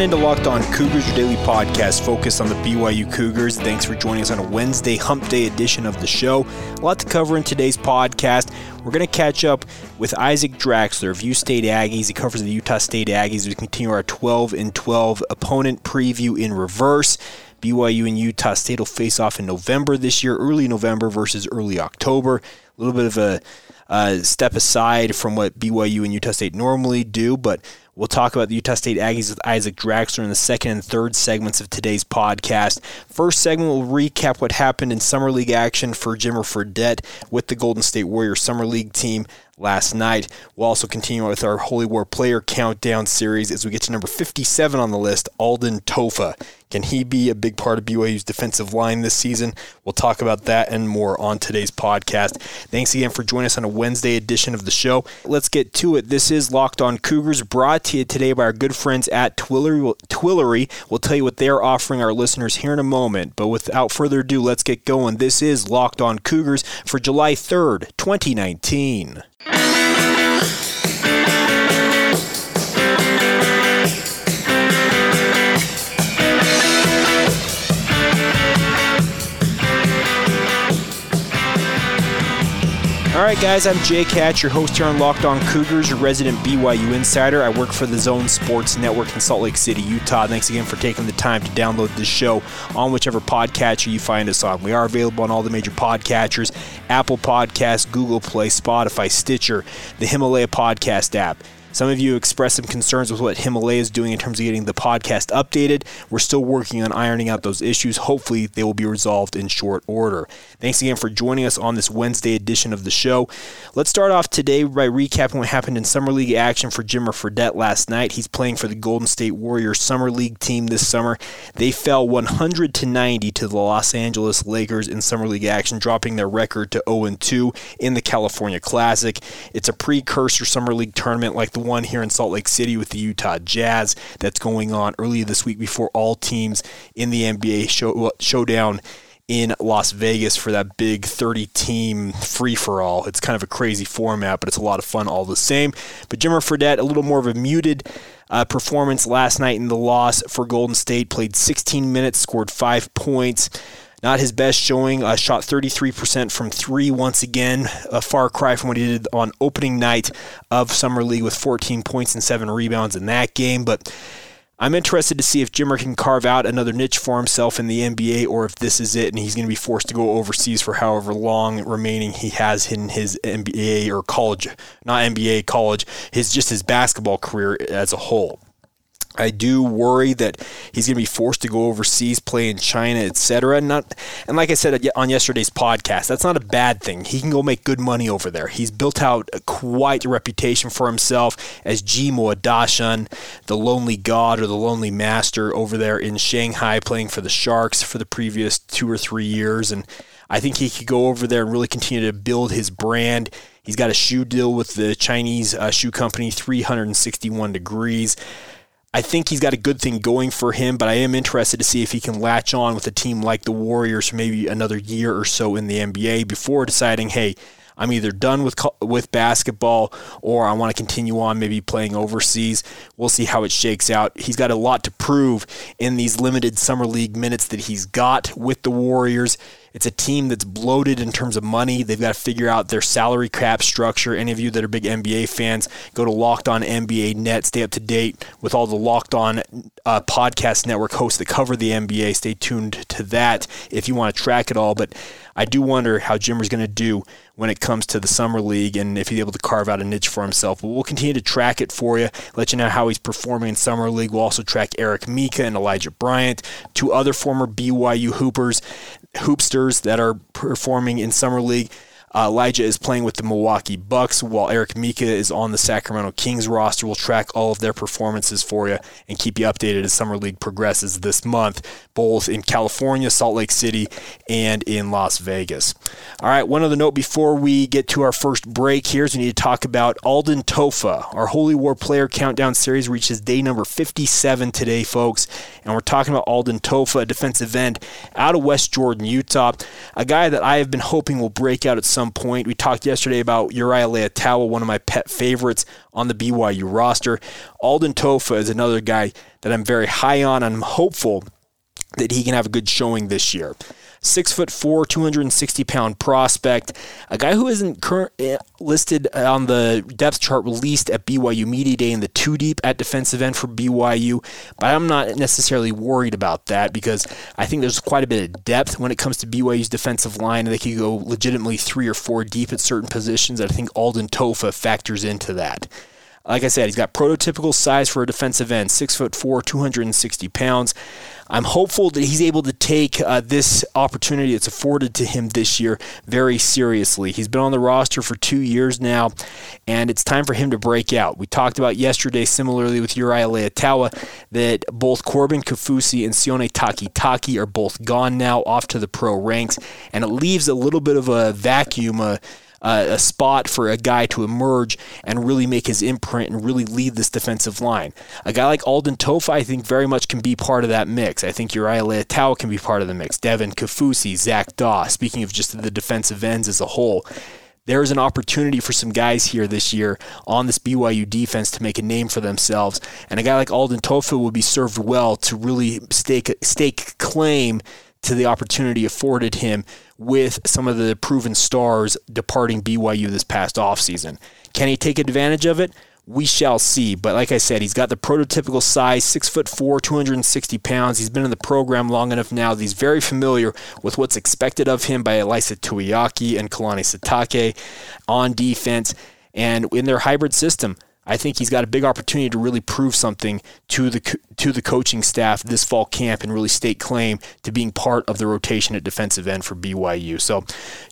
on into Locked On Cougars, your daily podcast focused on the BYU Cougars. Thanks for joining us on a Wednesday hump day edition of the show. A lot to cover in today's podcast. We're going to catch up with Isaac Draxler of U State Aggies. He covers the Utah State Aggies. We continue our 12 and 12 opponent preview in reverse. BYU and Utah State will face off in November this year, early November versus early October. A little bit of a uh, step aside from what BYU and Utah State normally do, but We'll talk about the Utah State Aggies with Isaac Draxler in the second and third segments of today's podcast. First segment, we'll recap what happened in Summer League action for Jimmer Fredette with the Golden State Warriors Summer League team last night. We'll also continue with our Holy War player countdown series as we get to number 57 on the list, Alden Tofa. Can he be a big part of BYU's defensive line this season? We'll talk about that and more on today's podcast. Thanks again for joining us on a Wednesday edition of the show. Let's get to it. This is Locked On Cougars, brought to you today by our good friends at Twillory. Twillory. We'll tell you what they're offering our listeners here in a moment. But without further ado, let's get going. This is Locked On Cougars for July 3rd, 2019. All right, guys, I'm Jay Hatch, your host here on Locked On Cougars, your resident BYU insider. I work for the Zone Sports Network in Salt Lake City, Utah. Thanks again for taking the time to download this show on whichever podcatcher you find us on. We are available on all the major podcatchers Apple Podcasts, Google Play, Spotify, Stitcher, the Himalaya Podcast app. Some of you expressed some concerns with what Himalaya is doing in terms of getting the podcast updated. We're still working on ironing out those issues. Hopefully, they will be resolved in short order. Thanks again for joining us on this Wednesday edition of the show. Let's start off today by recapping what happened in Summer League action for Jimmer Fredette last night. He's playing for the Golden State Warriors Summer League team this summer. They fell 100 to 90 to the Los Angeles Lakers in Summer League action, dropping their record to 0 2 in the California Classic. It's a precursor Summer League tournament like the one here in Salt Lake City with the Utah Jazz that's going on earlier this week before all teams in the NBA show, showdown in Las Vegas for that big 30 team free for all. It's kind of a crazy format, but it's a lot of fun all the same. But Jimmer Fredette, a little more of a muted uh, performance last night in the loss for Golden State, played 16 minutes, scored five points. Not his best showing. Uh, shot 33% from three once again. A far cry from what he did on opening night of Summer League with 14 points and seven rebounds in that game. But I'm interested to see if Jimmer can carve out another niche for himself in the NBA or if this is it and he's going to be forced to go overseas for however long remaining he has in his NBA or college, not NBA, college, his just his basketball career as a whole. I do worry that he's going to be forced to go overseas, play in China, etc. Not, and like I said on yesterday's podcast, that's not a bad thing. He can go make good money over there. He's built out quite a reputation for himself as Jimo Adashan, the lonely god or the lonely master over there in Shanghai, playing for the Sharks for the previous two or three years. And I think he could go over there and really continue to build his brand. He's got a shoe deal with the Chinese uh, shoe company, 361 degrees. I think he's got a good thing going for him, but I am interested to see if he can latch on with a team like the Warriors for maybe another year or so in the NBA before deciding, hey, I'm either done with with basketball or I want to continue on maybe playing overseas. We'll see how it shakes out. He's got a lot to prove in these limited summer league minutes that he's got with the Warriors. It's a team that's bloated in terms of money. They've got to figure out their salary cap structure. Any of you that are big NBA fans, go to Locked On NBA Net. Stay up to date with all the Locked On uh, podcast network hosts that cover the NBA. Stay tuned to that if you want to track it all. But I do wonder how Jimmer's going to do when it comes to the summer league and if he's able to carve out a niche for himself. But we'll continue to track it for you, let you know how he's performing in summer league. We'll also track Eric Mika and Elijah Bryant, two other former BYU Hoopers hoopsters that are performing in summer league. Uh, Elijah is playing with the Milwaukee Bucks, while Eric Mika is on the Sacramento Kings roster. We'll track all of their performances for you and keep you updated as Summer League progresses this month, both in California, Salt Lake City, and in Las Vegas. All right, one other note before we get to our first break here is we need to talk about Alden Tofa. Our Holy War Player Countdown Series reaches day number 57 today, folks, and we're talking about Alden Tofa, a defensive end out of West Jordan, Utah, a guy that I have been hoping will break out at some some point. We talked yesterday about Uriah Leiataua, one of my pet favorites on the BYU roster. Alden Tofa is another guy that I'm very high on. And I'm hopeful that he can have a good showing this year six foot four, 260 pound prospect, a guy who isn't current, eh, listed on the depth chart released at BYU Media Day in the two deep at defensive end for BYU. But I'm not necessarily worried about that because I think there's quite a bit of depth when it comes to BYU's defensive line, and they can go legitimately three or four deep at certain positions. I think Alden Tofa factors into that. Like I said, he's got prototypical size for a defensive end, six foot four, 260 pounds. I'm hopeful that he's able to take uh, this opportunity that's afforded to him this year very seriously. He's been on the roster for two years now, and it's time for him to break out. We talked about yesterday, similarly with Uriah Leiataua, that both Corbin Kaufusi and Sione Takitaki are both gone now, off to the pro ranks, and it leaves a little bit of a vacuum. Uh, uh, a spot for a guy to emerge and really make his imprint and really lead this defensive line. A guy like Alden Tofa, I think, very much can be part of that mix. I think Uriah Leiataua can be part of the mix. Devin Kaufusi, Zac Dawe, speaking of just the defensive ends as a whole there's an opportunity for some guys here this year on this BYU defense to make a name for themselves. And a guy like Alden Tofa would be served well to really stake stake claim to the opportunity afforded him with some of the proven stars departing BYU this past offseason. Can he take advantage of it? We shall see. But like I said, he's got the prototypical size, six foot four, 260 pounds. He's been in the program long enough now that he's very familiar with what's expected of him by Ilaisa Tuiaki and Kalani Sitake on defense and in their hybrid system. I think he's got a big opportunity to really prove something to the to the coaching staff this fall camp and really stake claim to being part of the rotation at defensive end for BYU. So,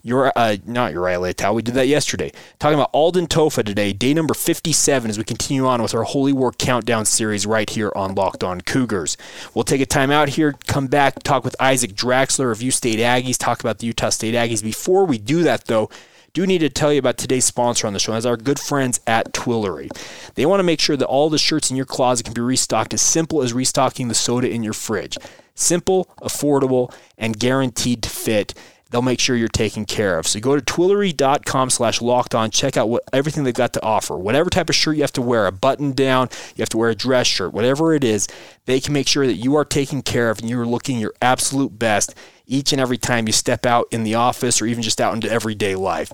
you're uh, not Uriah Leiataua. We did that yesterday. Talking about Alden Tofa today, day number 57 as we continue on with our Holy War Countdown series right here on Locked On Cougars. We'll take a time out here, come back, talk with Isaac Draxler of U State Aggies, talk about the Utah State Aggies. Before we do that, though do need to tell you about today's sponsor on the show. As our good friends at Twillory. They want to make sure that all the shirts in your closet can be restocked as simple as restocking the soda in your fridge. Simple, affordable, and guaranteed to fit they'll make sure you're taken care of. So go to twillory.com slash locked on, check out what everything they've got to offer. Whatever type of shirt you have to wear, a button down, you have to wear a dress shirt, whatever it is, they can make sure that you are taken care of and you're looking your absolute best each and every time you step out in the office or even just out into everyday life.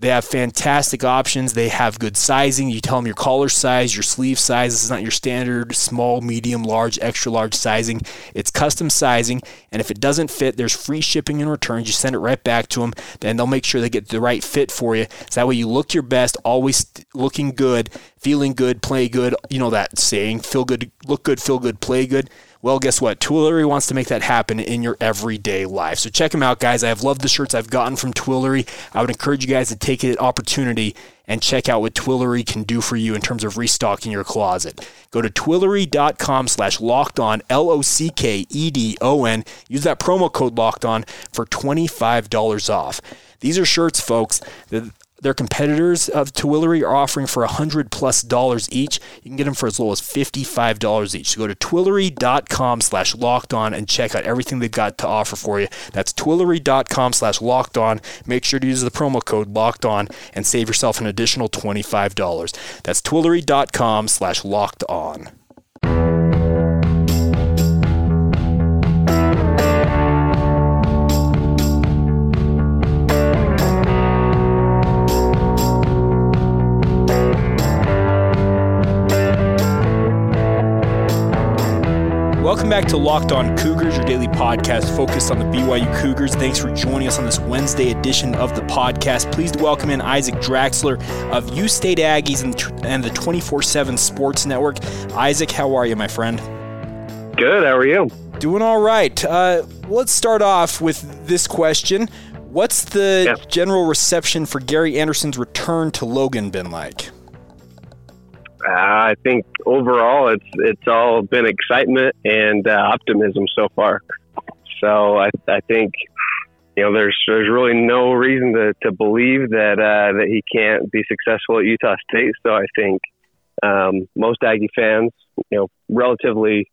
They have fantastic options. They have good sizing. You tell them your collar size, your sleeve size. This is not your standard small, medium, large, extra large sizing. It's custom sizing. And if it doesn't fit, there's free shipping and returns. You send it right back to them. Then they'll make sure they get the right fit for you. So that way you look your best, always looking good, feeling good, play good. You know that saying, feel good, look good, feel good, play good. Well, guess what? Twillory wants to make that happen in your everyday life. So check them out, guys. I have loved the shirts I've gotten from Twillory. I would encourage you guys to take an opportunity and check out what Twillory can do for you in terms of restocking your closet. Go to twillory.com slash locked on, L O C K E D O N. Use that promo code locked on for $25 off. These are shirts, folks, their competitors of Twillory are offering for 100 plus dollars each. You can get them for as low as $55 each. So go to twillory.com slash locked on and check out everything they've got to offer for you. That's twillory.com slash locked on. Make sure to use the promo code locked on and save yourself an additional $25. That's twillory.com slash locked on. Back to Locked On Cougars, your daily podcast focused on the BYU Cougars. Thanks for joining us on this Wednesday edition of the podcast. Pleased to welcome in Isaac Draxler of U State Aggies and the 24 7 Sports Network. Isaac, how are you, my friend? Good. How are you? Doing all right. Uh, let's start off with this question What's the yes. general reception for Gary Anderson's return to Logan been like? Uh, I think overall it's it's all been excitement and uh, optimism so far. So I, I think you know there's there's really no reason to, to believe that uh, that he can't be successful at Utah State. So I think um, most Aggie fans, you know, relatively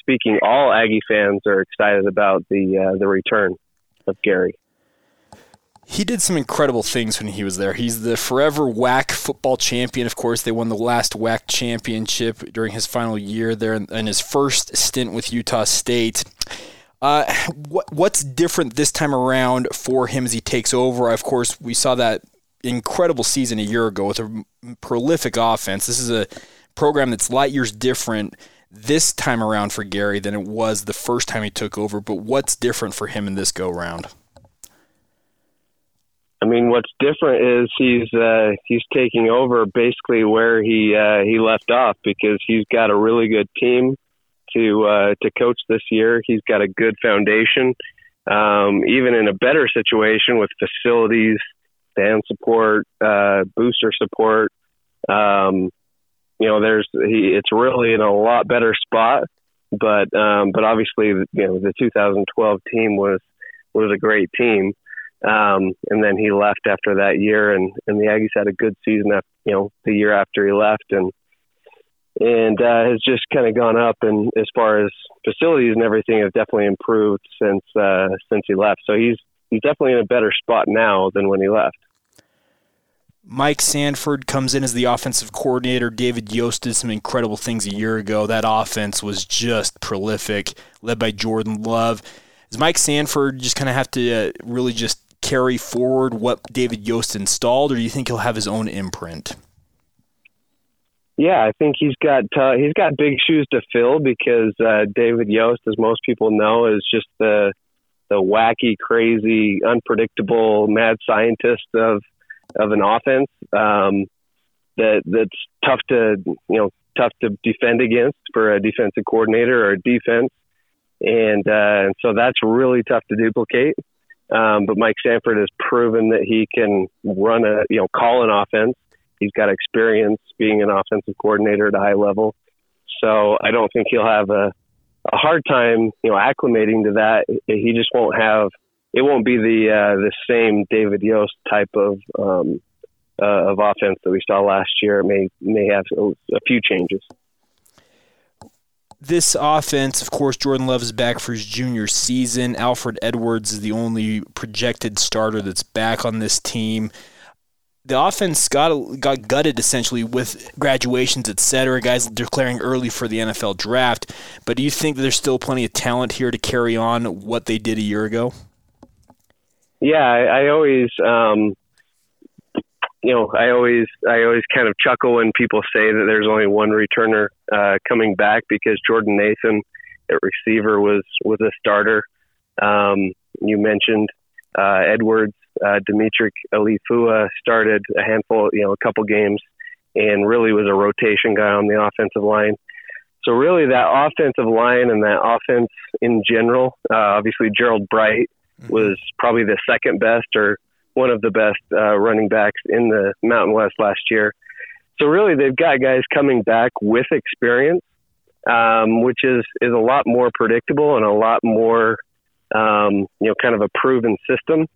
speaking, all Aggie fans are excited about the uh, the return of Gary he did some incredible things when he was there. He's the forever WAC football champion. Of course, they won the last WAC championship during his final year there and his first stint with Utah State. Uh, what, what's different this time around for him as he takes over? Of course, we saw that incredible season a year ago with a prolific offense. This is a program that's light years different this time around for Gary than it was the first time he took over. But what's different for him in this go round? I mean, what's different is he's uh, he's taking over basically where he uh, he left off because he's got a really good team to uh, to coach this year. He's got a good foundation, um, even in a better situation with facilities, fan support, uh, booster support. Um, you know, there's he. It's really in a lot better spot. But um, but obviously, you know, the 2012 team was was a great team. Um, and then he left after that year, and, and the Aggies had a good season. After, you know, the year after he left, and and uh, has just kind of gone up. And as far as facilities and everything, have definitely improved since uh, since he left. So he's he's definitely in a better spot now than when he left. Mike Sanford comes in as the offensive coordinator. David Yost did some incredible things a year ago. That offense was just prolific, led by Jordan Love. Does Mike Sanford just kind of have to uh, really just carry forward what David Yost installed, or do you think he'll have his own imprint? Yeah, I think he's got uh, he's got big shoes to fill because uh, David Yost, as most people know, is just the the wacky, crazy, unpredictable, mad scientist of of an offense um, that that's tough to you know tough to defend against for a defensive coordinator or a defense, and uh, and so that's really tough to duplicate. Um, but Mike Sanford has proven that he can run a, you know, call an offense. He's got experience being an offensive coordinator at a high level. So I don't think he'll have a, a hard time, you know, acclimating to that. He just won't have, it won't be the, uh, the same David Yost type of, um, uh, of offense that we saw last year. It may, may have a, a few changes this offense, of course, Jordan Love is back for his junior season. Alfred Edwards is the only projected starter that's back on this team. The offense got got gutted essentially with graduations, et cetera, Guys declaring early for the NFL draft. But do you think there's still plenty of talent here to carry on what they did a year ago? Yeah, I, I always um, you know, I always I always kind of chuckle when people say that there's only one returner uh, coming back because Jordan Nathan at receiver was was a starter. Um, you mentioned uh, Edwards, uh, Demytrick Ali'ifua started a handful, you know, a couple games, and really was a rotation guy on the offensive line. So really, that offensive line and that offense in general, uh, obviously Gerold Bright mm-hmm. was probably the second best or one of the best uh, running backs in the Mountain West last year. So really, they've got guys coming back with experience, um, which is is a lot more predictable and a lot more, um, you know, kind of a proven system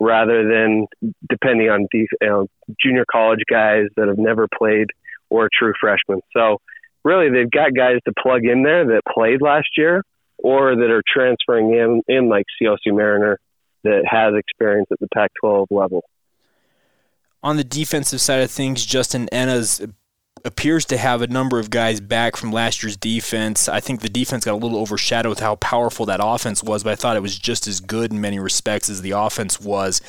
rather than depending on these you know, junior college guys that have never played or true freshmen. So really, they've got guys to plug in there that played last year or that are transferring in, in like Siaosi Mariner that has experience at the Pac 12 level. On the defensive side of things, Justin Enas appears to have a number of guys back from last year's defense. I think the defense got a little overshadowed with how powerful that offense was, but I thought it was just as good in many respects as the offense was.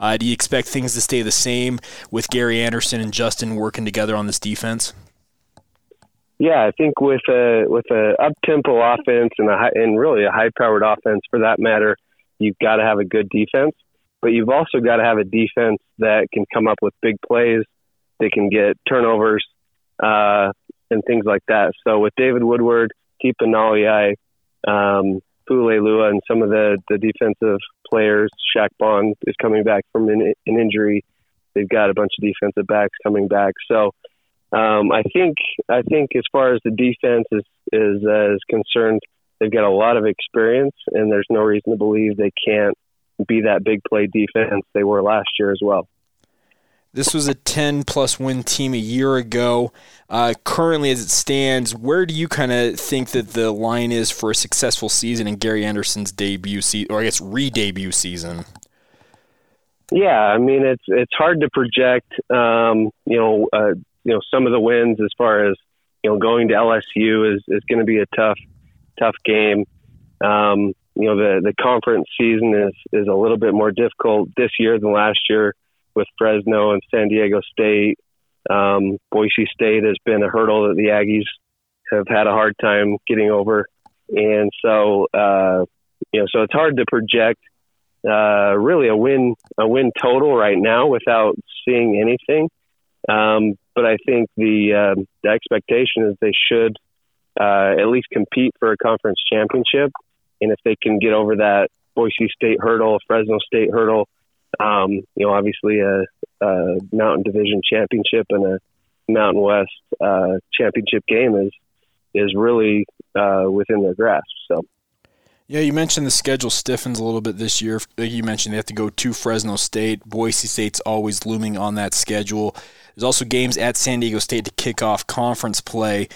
Uh, do you expect things to stay the same with Gary Anderson and Justin working together on this defense? Yeah, I think with a with a up tempo offense and a high, and really a high powered offense for that matter, you've got to have a good defense, but you've also got to have a defense that can come up with big plays, they can get turnovers, uh, and things like that. So with David Woodward, Tipa Galeai, um, Lua, and some of the, the defensive players, Shaq Bond is coming back from an, an injury. They've got a bunch of defensive backs coming back. So um, I think I think as far as the defense is is, uh, is concerned, They've got a lot of experience, and there's no reason to believe they can't be that big play defense they were last year as well. This was a 10 plus win team a year ago. Uh, currently, as it stands, where do you kind of think that the line is for a successful season in Gary Anderson's debut season, or I guess re debut season? Yeah, I mean it's it's hard to project. Um, you know, uh, you know some of the wins as far as you know going to LSU is is going to be a tough tough game. Um, you know the the conference season is is a little bit more difficult this year than last year with Fresno and San Diego State. Um, Boise State has been a hurdle that the Aggies have had a hard time getting over, and so uh, you know so it's hard to project uh, really a win a win total right now without seeing anything. Um, but I think the uh, the expectation is they should uh, at least compete for a conference championship, and if they can get over that Boise State hurdle, Fresno State hurdle, um, you know, obviously a, a, Mountain Division championship and a Mountain West uh, championship game is is really uh, within their grasp. So. Yeah, you mentioned the schedule stiffens a little bit this year. Like you mentioned, they have to go to Fresno State. Boise State's always looming on that schedule. There's also games at San Diego State to kick off conference play.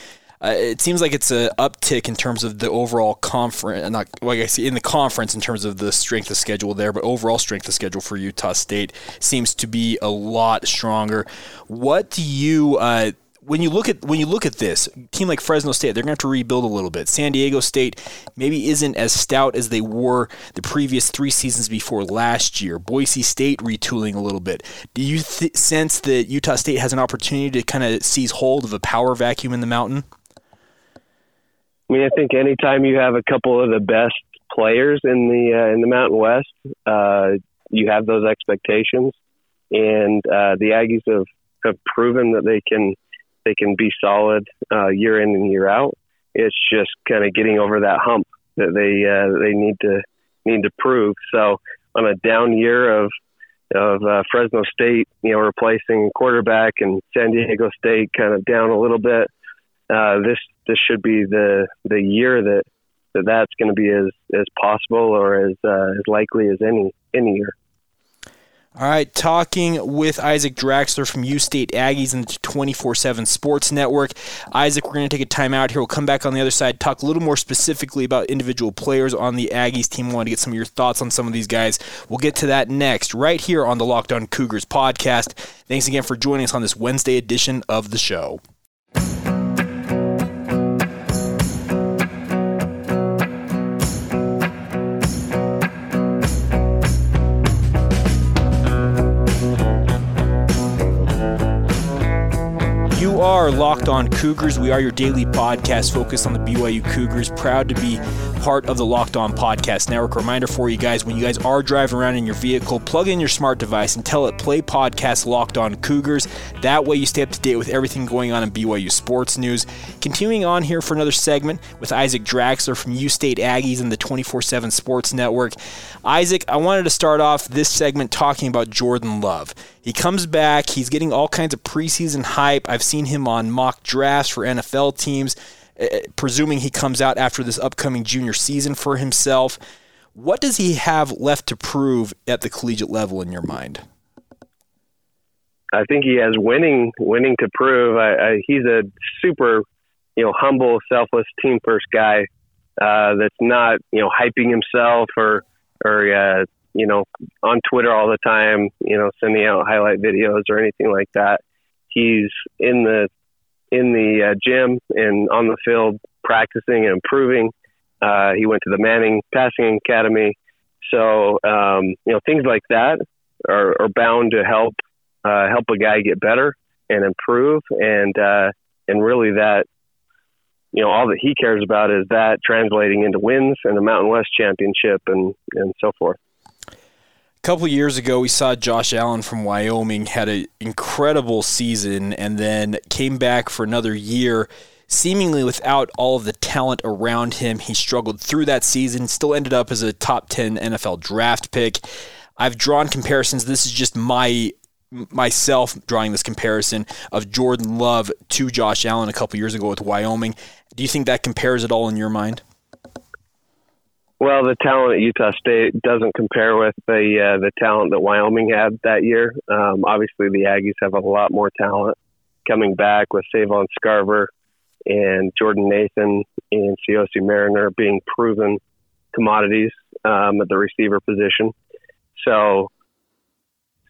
Uh, it seems like it's an uptick in terms of the overall conference, not like I see in the conference in terms of the strength of schedule there, but overall strength of schedule for Utah State seems to be a lot stronger. What do you uh, when you look at when you look at this team like Fresno State, they're going to have to rebuild a little bit. San Diego State maybe isn't as stout as they were the previous three seasons before last year. Boise State retooling a little bit. Do you th- sense that Utah State has an opportunity to kind of seize hold of a power vacuum in the mountain? I mean, I think anytime you have a couple of the best players in the uh, in the Mountain West, uh, you have those expectations, and uh, the Aggies have have proven that they can they can be solid uh, year in and year out. It's just kind of getting over that hump that they uh, they need to need to prove. So on a down year of of uh, Fresno State, you know, replacing quarterback and San Diego State kind of down a little bit. Uh, this this should be the the year that, that that's going to be as as possible or as uh, as likely as any any year. All right, talking with Isaac Draxler from U State Aggies and the 24 7 Sports Network. Isaac, we're going to take a time out here. We'll come back on the other side, talk a little more specifically about individual players on the Aggies team. I want to get some of your thoughts on some of these guys. We'll get to that next, right here on the Locked On Cougars podcast. Thanks again for joining us on this Wednesday edition of the show. Are Locked On Cougars. We are your daily podcast focused on the BYU Cougars. Proud to be part of the Locked On Podcast Network. Reminder for you guys when you guys are driving around in your vehicle, plug in your smart device and tell it play podcast Locked On Cougars. That way you stay up to date with everything going on in BYU sports news. Continuing on here for another segment with Isaac Draxler from U State Aggies and the 24 7 Sports Network. Isaac, I wanted to start off this segment talking about Jordan Love. He comes back, he's getting all kinds of preseason hype. I've seen him on mock drafts for NFL teams, uh, presuming he comes out after this upcoming junior season for himself. What does he have left to prove at the collegiate level in your mind? I think he has winning winning to prove. I, I, he's a super, you know, humble, selfless, team first guy uh, that's not you know hyping himself or or uh, you know on Twitter all the time, you know, sending out highlight videos or anything like that. He's in the in the uh, gym and on the field practicing and improving. Uh, he went to the Manning Passing Academy, so um, you know things like that are, are bound to help uh, help a guy get better and improve, and uh, and really that you know all that he cares about is that translating into wins and the Mountain West Championship and and so forth. A couple years ago, we saw Josh Allen from Wyoming had an incredible season and then came back for another year, seemingly without all of the talent around him. He struggled through that season, still ended up as a top 10 NFL draft pick. I've drawn comparisons. This is just my myself drawing this comparison of Jordan Love to Josh Allen a couple years ago with Wyoming. Do you think that compares at all in your mind? Well, the talent at Utah State doesn't compare with the uh, the talent that Wyoming had that year. Um, obviously, the Aggies have a lot more talent coming back with Savon Scarver and Jordan Nathan and Siaosi Mariner being proven commodities um, at the receiver position. So,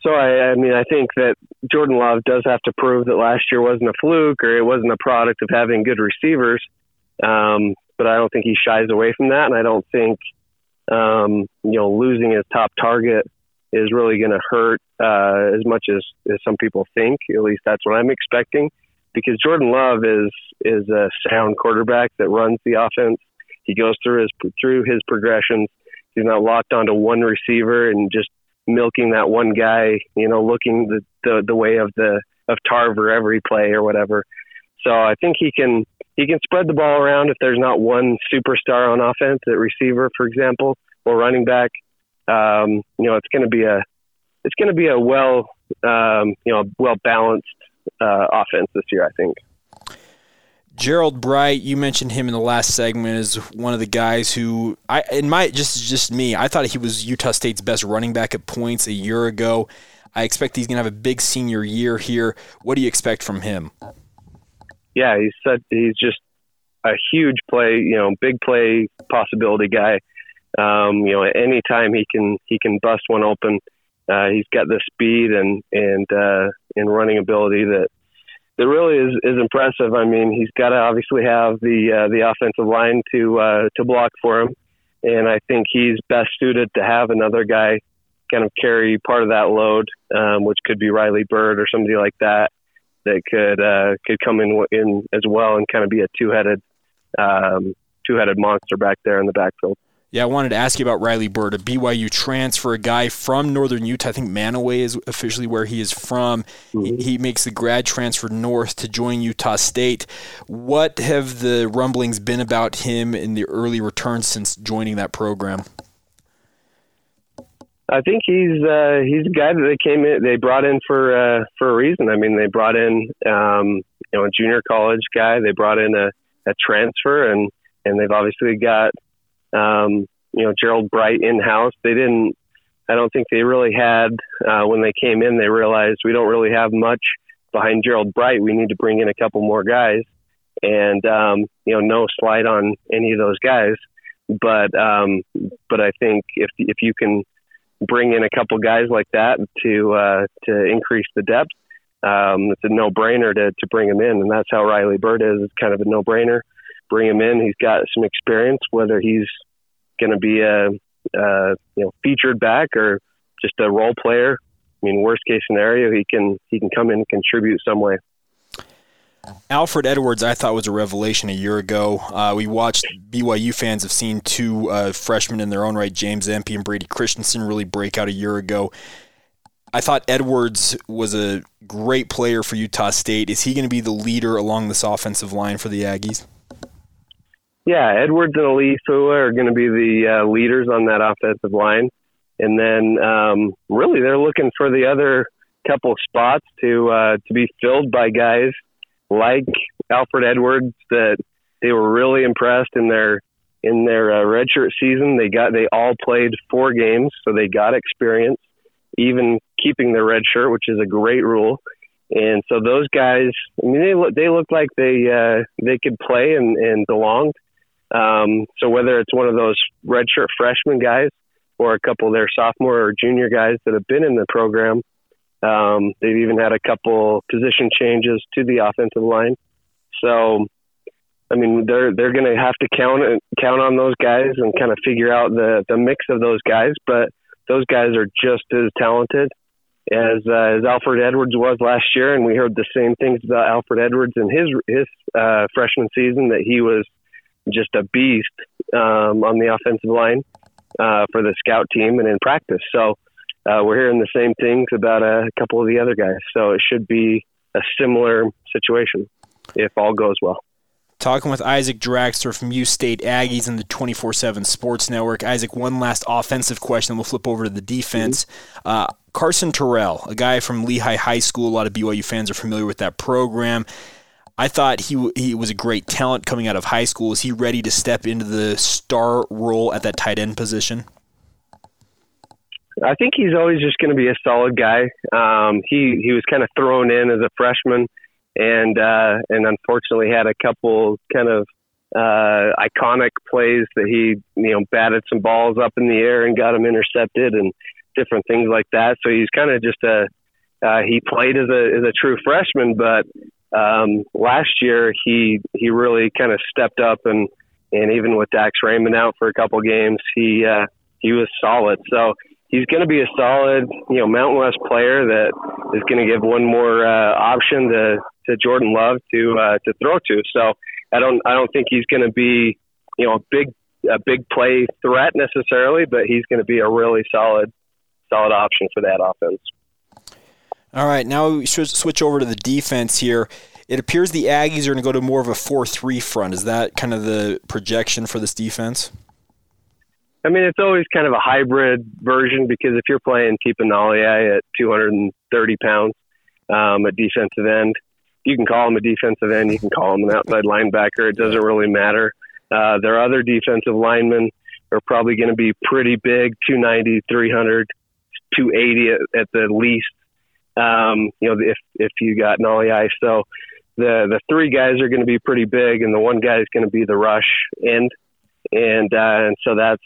So I, I mean, I think that Jordan Love does have to prove that last year wasn't a fluke or it wasn't a product of having good receivers. Um, but I don't think he shies away from that, and I don't think um, you know losing his top target is really going to hurt uh, as much as, as some people think. At least that's what I'm expecting, because Jordan Love is is a sound quarterback that runs the offense. He goes through his through his progressions. He's not locked onto one receiver and just milking that one guy, you know, looking the, the, the way of the of Tarver every play or whatever. So I think he can he can spread the ball around if there's not one superstar on offense at receiver, for example, or running back. Um, you know, it's going to be a it's going to be a well um, you know well balanced uh, offense this year. I think. Gerold Bright, you mentioned him in the last segment as one of the guys who I in my just just me, I thought he was Utah State's best running back at points a year ago. I expect he's going to have a big senior year here. What do you expect from him? Yeah, he's such, he's just a huge play, you know, big play possibility guy. Um, you know, anytime he can he can bust one open, uh, he's got the speed and and uh, and running ability that that really is, is impressive. I mean, he's got to obviously have the uh, the offensive line to uh, to block for him, and I think he's best suited to have another guy kind of carry part of that load, um, which could be Riley Burt or somebody like that that could uh, could come in in as well and kind of be a two headed um, two headed monster back there in the backfield. Yeah, I wanted to ask you about Riley Burt, a BYU transfer, a guy from Northern Utah. I think Manaway is officially where he is from. Mm-hmm. He, he, makes the grad transfer north to join Utah State. What have the rumblings been about him in the early returns since joining that program? I think he's uh, he's a guy that they came in they brought in for uh, for a reason. I mean, they brought in um, you know a junior college guy. They brought in a, a transfer, and and they've obviously got um, you know, Gerold Bright in house. They didn't. I don't think they really had uh, when they came in. They realized we don't really have much behind Gerold Bright. We need to bring in a couple more guys, and um, you know, no slide on any of those guys. But um, but I think if if you can bring in a couple guys like that to uh, to increase the depth, um, it's a no brainer to to bring him in, and that's how Riley Burt is. It's kind of a no brainer bring him in. He's got some experience, whether he's going to be a, a you know featured back or just a role player. I mean, worst case scenario, he can he can come in and contribute some way. Alfred Edwards, I thought was a revelation a year ago. Uh, we watched BYU fans have seen two uh, freshmen in their own right, James Empey and Brady Christensen, really break out a year ago. I thought Edwards was a great player for Utah State. Is he going to be the leader along this offensive line for the Aggies? Yeah, Edwards and Ali'ifua are going to be the uh, leaders on that offensive line, and then um, really they're looking for the other couple spots to uh, to be filled by guys like Alfred Edwards that they were really impressed in their in their uh, redshirt season. They got they all played four games, so they got experience, even keeping their red shirt, which is a great rule. And so those guys, I mean, they look they look like they uh, they could play and, and belonged. Um, so whether it's one of those redshirt freshman guys or a couple of their sophomore or junior guys that have been in the program, um, they've even had a couple position changes to the offensive line. So, I mean, they're they're going to have to count count on those guys and kind of figure out the the mix of those guys. But those guys are just as talented as uh, as Alfred Edwards was last year, and we heard the same things about Alfred Edwards in his his uh, freshman season that he was just a beast um, on the offensive line uh, for the scout team and in practice. So uh, we're hearing the same things about a couple of the other guys. So it should be a similar situation if all goes well. Talking with Isaac Draxler from U State Aggies and the 24 7 Sports Network. Isaac, one last offensive question, we'll flip over to the defense. Mm-hmm. Uh, Carson Terrell, a guy from Lehi High School, a lot of BYU fans are familiar with that program. I thought he he was a great talent coming out of high school. Is he ready to step into the star role at that tight end position? I think he's always just going to be a solid guy. Um, he he was kind of thrown in as a freshman, and uh, and unfortunately had a couple kind of uh, iconic plays that he you know batted some balls up in the air and got them intercepted, and different things like that. So he's kind of just a uh, he played as a as a true freshman, but um, last year he he really kind of stepped up and and even with Dax Raymond out for a couple games, he uh, he was solid. So he's going to be a solid, you know, Mountain West player that is going to give one more uh, option to to Jordan Love to uh, to throw to. So I don't I don't think he's going to be, you know, a big a big play threat necessarily, but he's going to be a really solid solid option for that offense. All right, now we should switch over to the defense here. It appears the Aggies are going to go to more of a 4 3 front. Is that kind of the projection for this defense? I mean, it's always kind of a hybrid version because if you're playing Tipa Galeai at 230 pounds um, at defensive end, you can call him a defensive end, you can call him an outside linebacker. It doesn't really matter. Uh, their other defensive linemen are probably going to be pretty big 290, 300, 280 at, at the least um, you know, if if you got Galeai. So the the three guys are going to be pretty big, and the one guy is going to be the rush end, and uh, and so that's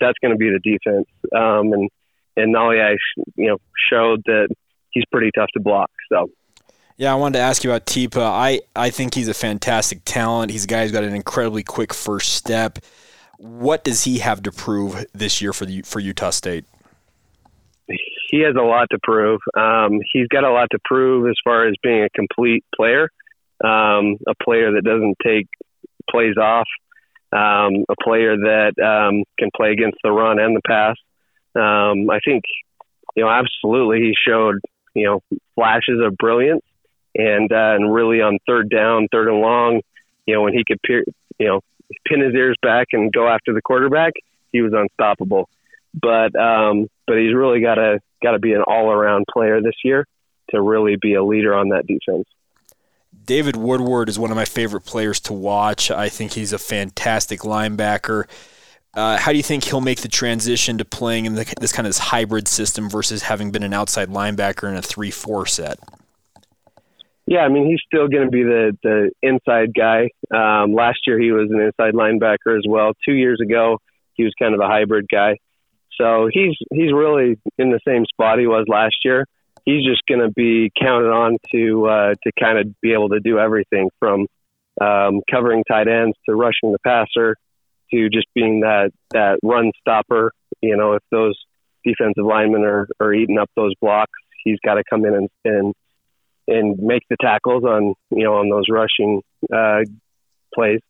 that's going to be the defense. Um, and and Galeai, you know, showed that he's pretty tough to block. So. Yeah, I wanted to ask you about Tipa. I, I think he's a fantastic talent. He's a guy who's got an incredibly quick first step. What does he have to prove this year for the for Utah State? he has a lot to prove. Um, he's got a lot to prove as far as being a complete player, um, a player that doesn't take plays off, um, a player that um, can play against the run and the pass. Um, I think, you know, absolutely he showed, you know, flashes of brilliance and, uh, and really on third down, third and long, you know, when he could, peer, you know, pin his ears back and go after the quarterback, he was unstoppable but um, but he's really got to got to be an all around player this year to really be a leader on that defense. David Woodward is one of my favorite players to watch. I think he's a fantastic linebacker. Uh, how do you think he'll make the transition to playing in the, this kind of this hybrid system versus having been an outside linebacker in a three-four set? Yeah, I mean he's still going to be the the inside guy. Um, last year he was an inside linebacker as well. Two years ago he was kind of a hybrid guy. So he's he's really in the same spot he was last year. He's just going to be counted on to uh, to kind of be able to do everything from um, covering tight ends to rushing the passer to just being that that run stopper. You know, if those defensive linemen are, are eating up those blocks, he's got to come in and, and and make the tackles on you know on those rushing uh, plays.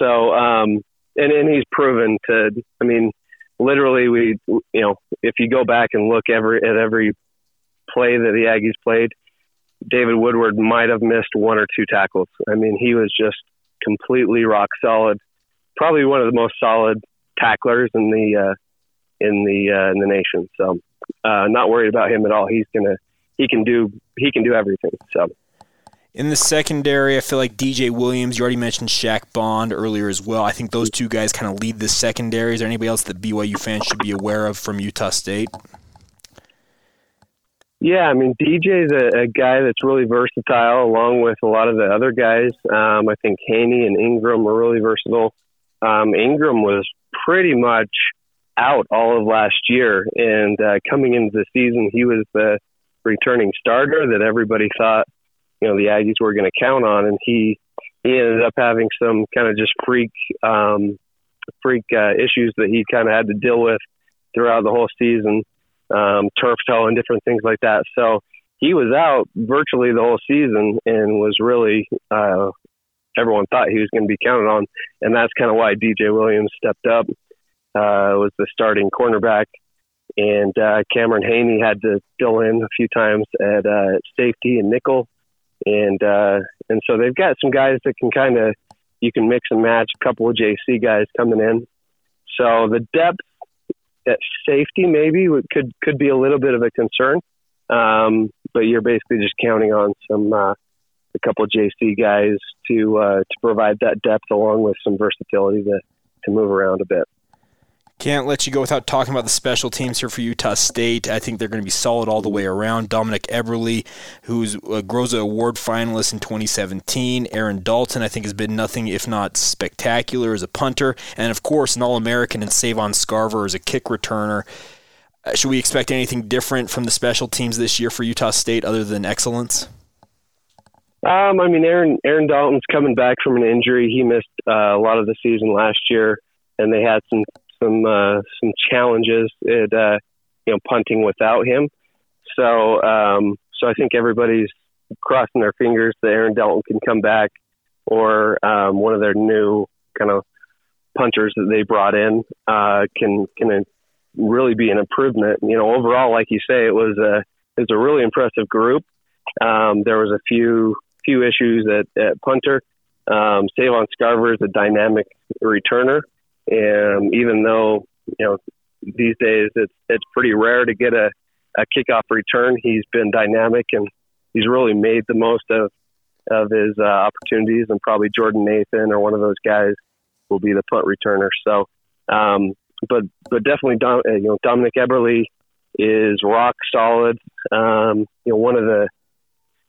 So um, and and he's proven to. I mean, literally we you know if you go back and look every at every play that the Aggies played, David Woodward might have missed one or two tackles. I mean, he was just completely rock solid. Probably one of the most solid tacklers in the uh, in the uh, in the nation. So, uh, not worried about him at all. He's gonna he can do he can do everything. So. In the secondary, I feel like DJ Williams, you already mentioned Shaq Bond earlier as well. I think those two guys kind of lead the secondary. Is there anybody else that BYU fans should be aware of from Utah State? Yeah, I mean, DJ's a, a guy that's really versatile, along with a lot of the other guys. Um, I think Haney and Ingram are really versatile. Um, Ingram was pretty much out all of last year, and uh, coming into the season, he was the returning starter that everybody thought you know the Aggies were going to count on, and he he ended up having some kind of just freak um, freak uh, issues that he kind of had to deal with throughout the whole season, um, turf toe and different things like that. So he was out virtually the whole season and was really uh, everyone thought he was going to be counted on, and that's kind of why DJ Williams stepped up. Uh, was the starting cornerback, and uh, Cameron Haney had to fill in a few times at uh, safety and nickel and uh, and so they've got some guys that can kind of you can mix and match. A couple of JC guys coming in, so the depth at safety maybe could could be a little bit of a concern, um, but you're basically just counting on some uh, a couple of JC guys to uh, to provide that depth along with some versatility to to move around a bit. Can't let you go without talking about the special teams here for Utah State. I think they're going to be solid all the way around. Dominic Eberle, who's a Groza Award finalist in 2017. Aaron Dalton, I think, has been nothing if not spectacular as a punter. And, of course, an All American in Savon Scarver as a kick returner. Uh, should we expect anything different from the special teams this year for Utah State other than excellence? Um, I mean, Aaron Aaron Dalton's coming back from an injury. He missed uh, a lot of the season last year, and they had some some uh, some challenges at uh, you know punting without him. So um, so I think everybody's crossing their fingers that Aaron Dalton can come back, or um, one of their new kind of punters that they brought in uh, can can really be an improvement. You know, overall, like you say, it was a it was a really impressive group. Um, there was a few few issues at, at punter. Um, Savon Scarver is a dynamic returner, and even though you know these days it's it's pretty rare to get a, a kickoff return, he's been dynamic and he's really made the most of of his uh, opportunities. And probably Jordan Nathan or one of those guys will be the punt returner. So, um, but but definitely, Dom, uh, you know, Dominic Eberle is rock solid. Um, you know, one of the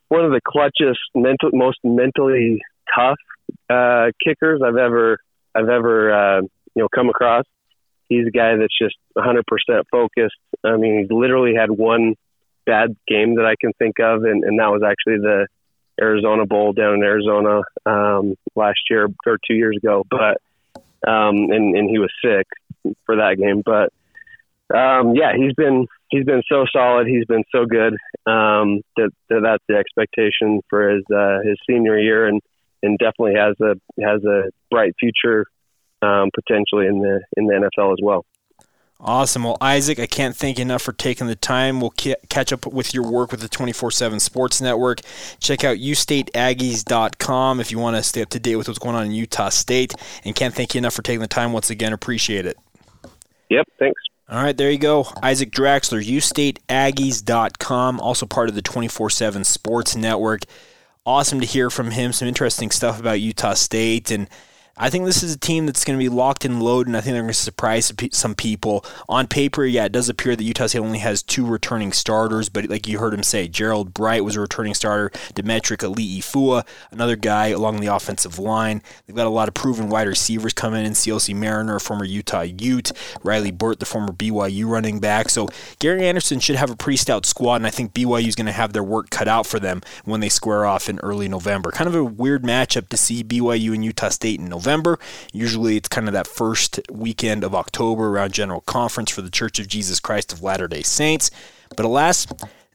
one of the clutchest, mental, most mentally tough uh, kickers I've ever I've ever uh, you know come across. He's a guy that's just 100% focused. I mean, he's literally had one bad game that I can think of, and, and that was actually the Arizona Bowl down in Arizona um, last year or two years ago. But um, and and he was sick for that game. But um, yeah, he's been he's been so solid. He's been so good um, that, that that's the expectation for his uh, his senior year, and and definitely has a has a bright future um, potentially in the in the NFL as well. Awesome. Well, Isaac, I can't thank you enough for taking the time. We'll catch up with your work with the 24 7 Sports Network. Check out ustateaggies.com if you want to stay up to date with what's going on in Utah State. And can't thank you enough for taking the time once again. Appreciate it. Yep. Thanks. All right, there you go. Isaac Draxler, ustateaggies.com, also part of the 24 7 Sports Network. Awesome to hear from him. Some interesting stuff about Utah State and I think this is a team that's going to be locked and loaded, and I think they're going to surprise some people. On paper, yeah, it does appear that Utah State only has two returning starters, but like you heard him say, Gerold Bright was a returning starter, Demytrick Ali'ifua, another guy along the offensive line. They've got a lot of proven wide receivers coming in, Siaosi Mariner, former Utah Ute, Riley Burt, the former BYU running back. So Gary Andersen should have a pretty stout squad, and I think BYU is going to have their work cut out for them when they square off in early November. Kind of a weird matchup to see BYU and Utah State in November. November. Usually it's kind of that first weekend of October around General Conference for the Church of Jesus Christ of Latter day Saints. But alas,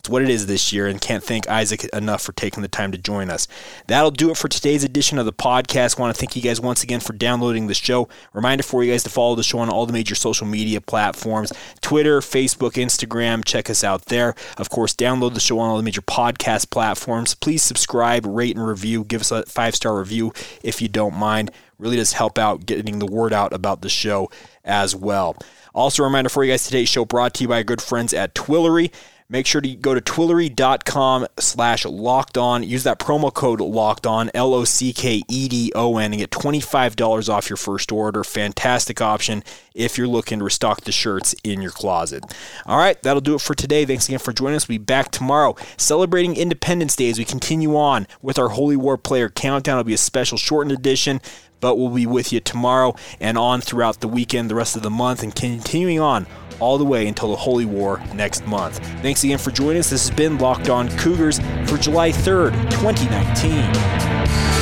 it's what it is this year, and can't thank Isaac enough for taking the time to join us. That'll do it for today's edition of the podcast. Want to thank you guys once again for downloading the show. Reminder for you guys to follow the show on all the major social media platforms Twitter, Facebook, Instagram. Check us out there. Of course, download the show on all the major podcast platforms. Please subscribe, rate, and review. Give us a five star review if you don't mind. Really does help out getting the word out about the show as well. Also, a reminder for you guys today's show brought to you by our good friends at Twillory. Make sure to go to twillory.com slash locked on. Use that promo code locked on, L O C K E D O N, and get $25 off your first order. Fantastic option if you're looking to restock the shirts in your closet. All right, that'll do it for today. Thanks again for joining us. We'll be back tomorrow celebrating Independence Day as we continue on with our Holy War Player Countdown. It'll be a special shortened edition but we'll be with you tomorrow and on throughout the weekend, the rest of the month, and continuing on all the way until the Holy War next month. Thanks again for joining us. This has been Locked On Cougars for July 3rd, 2019.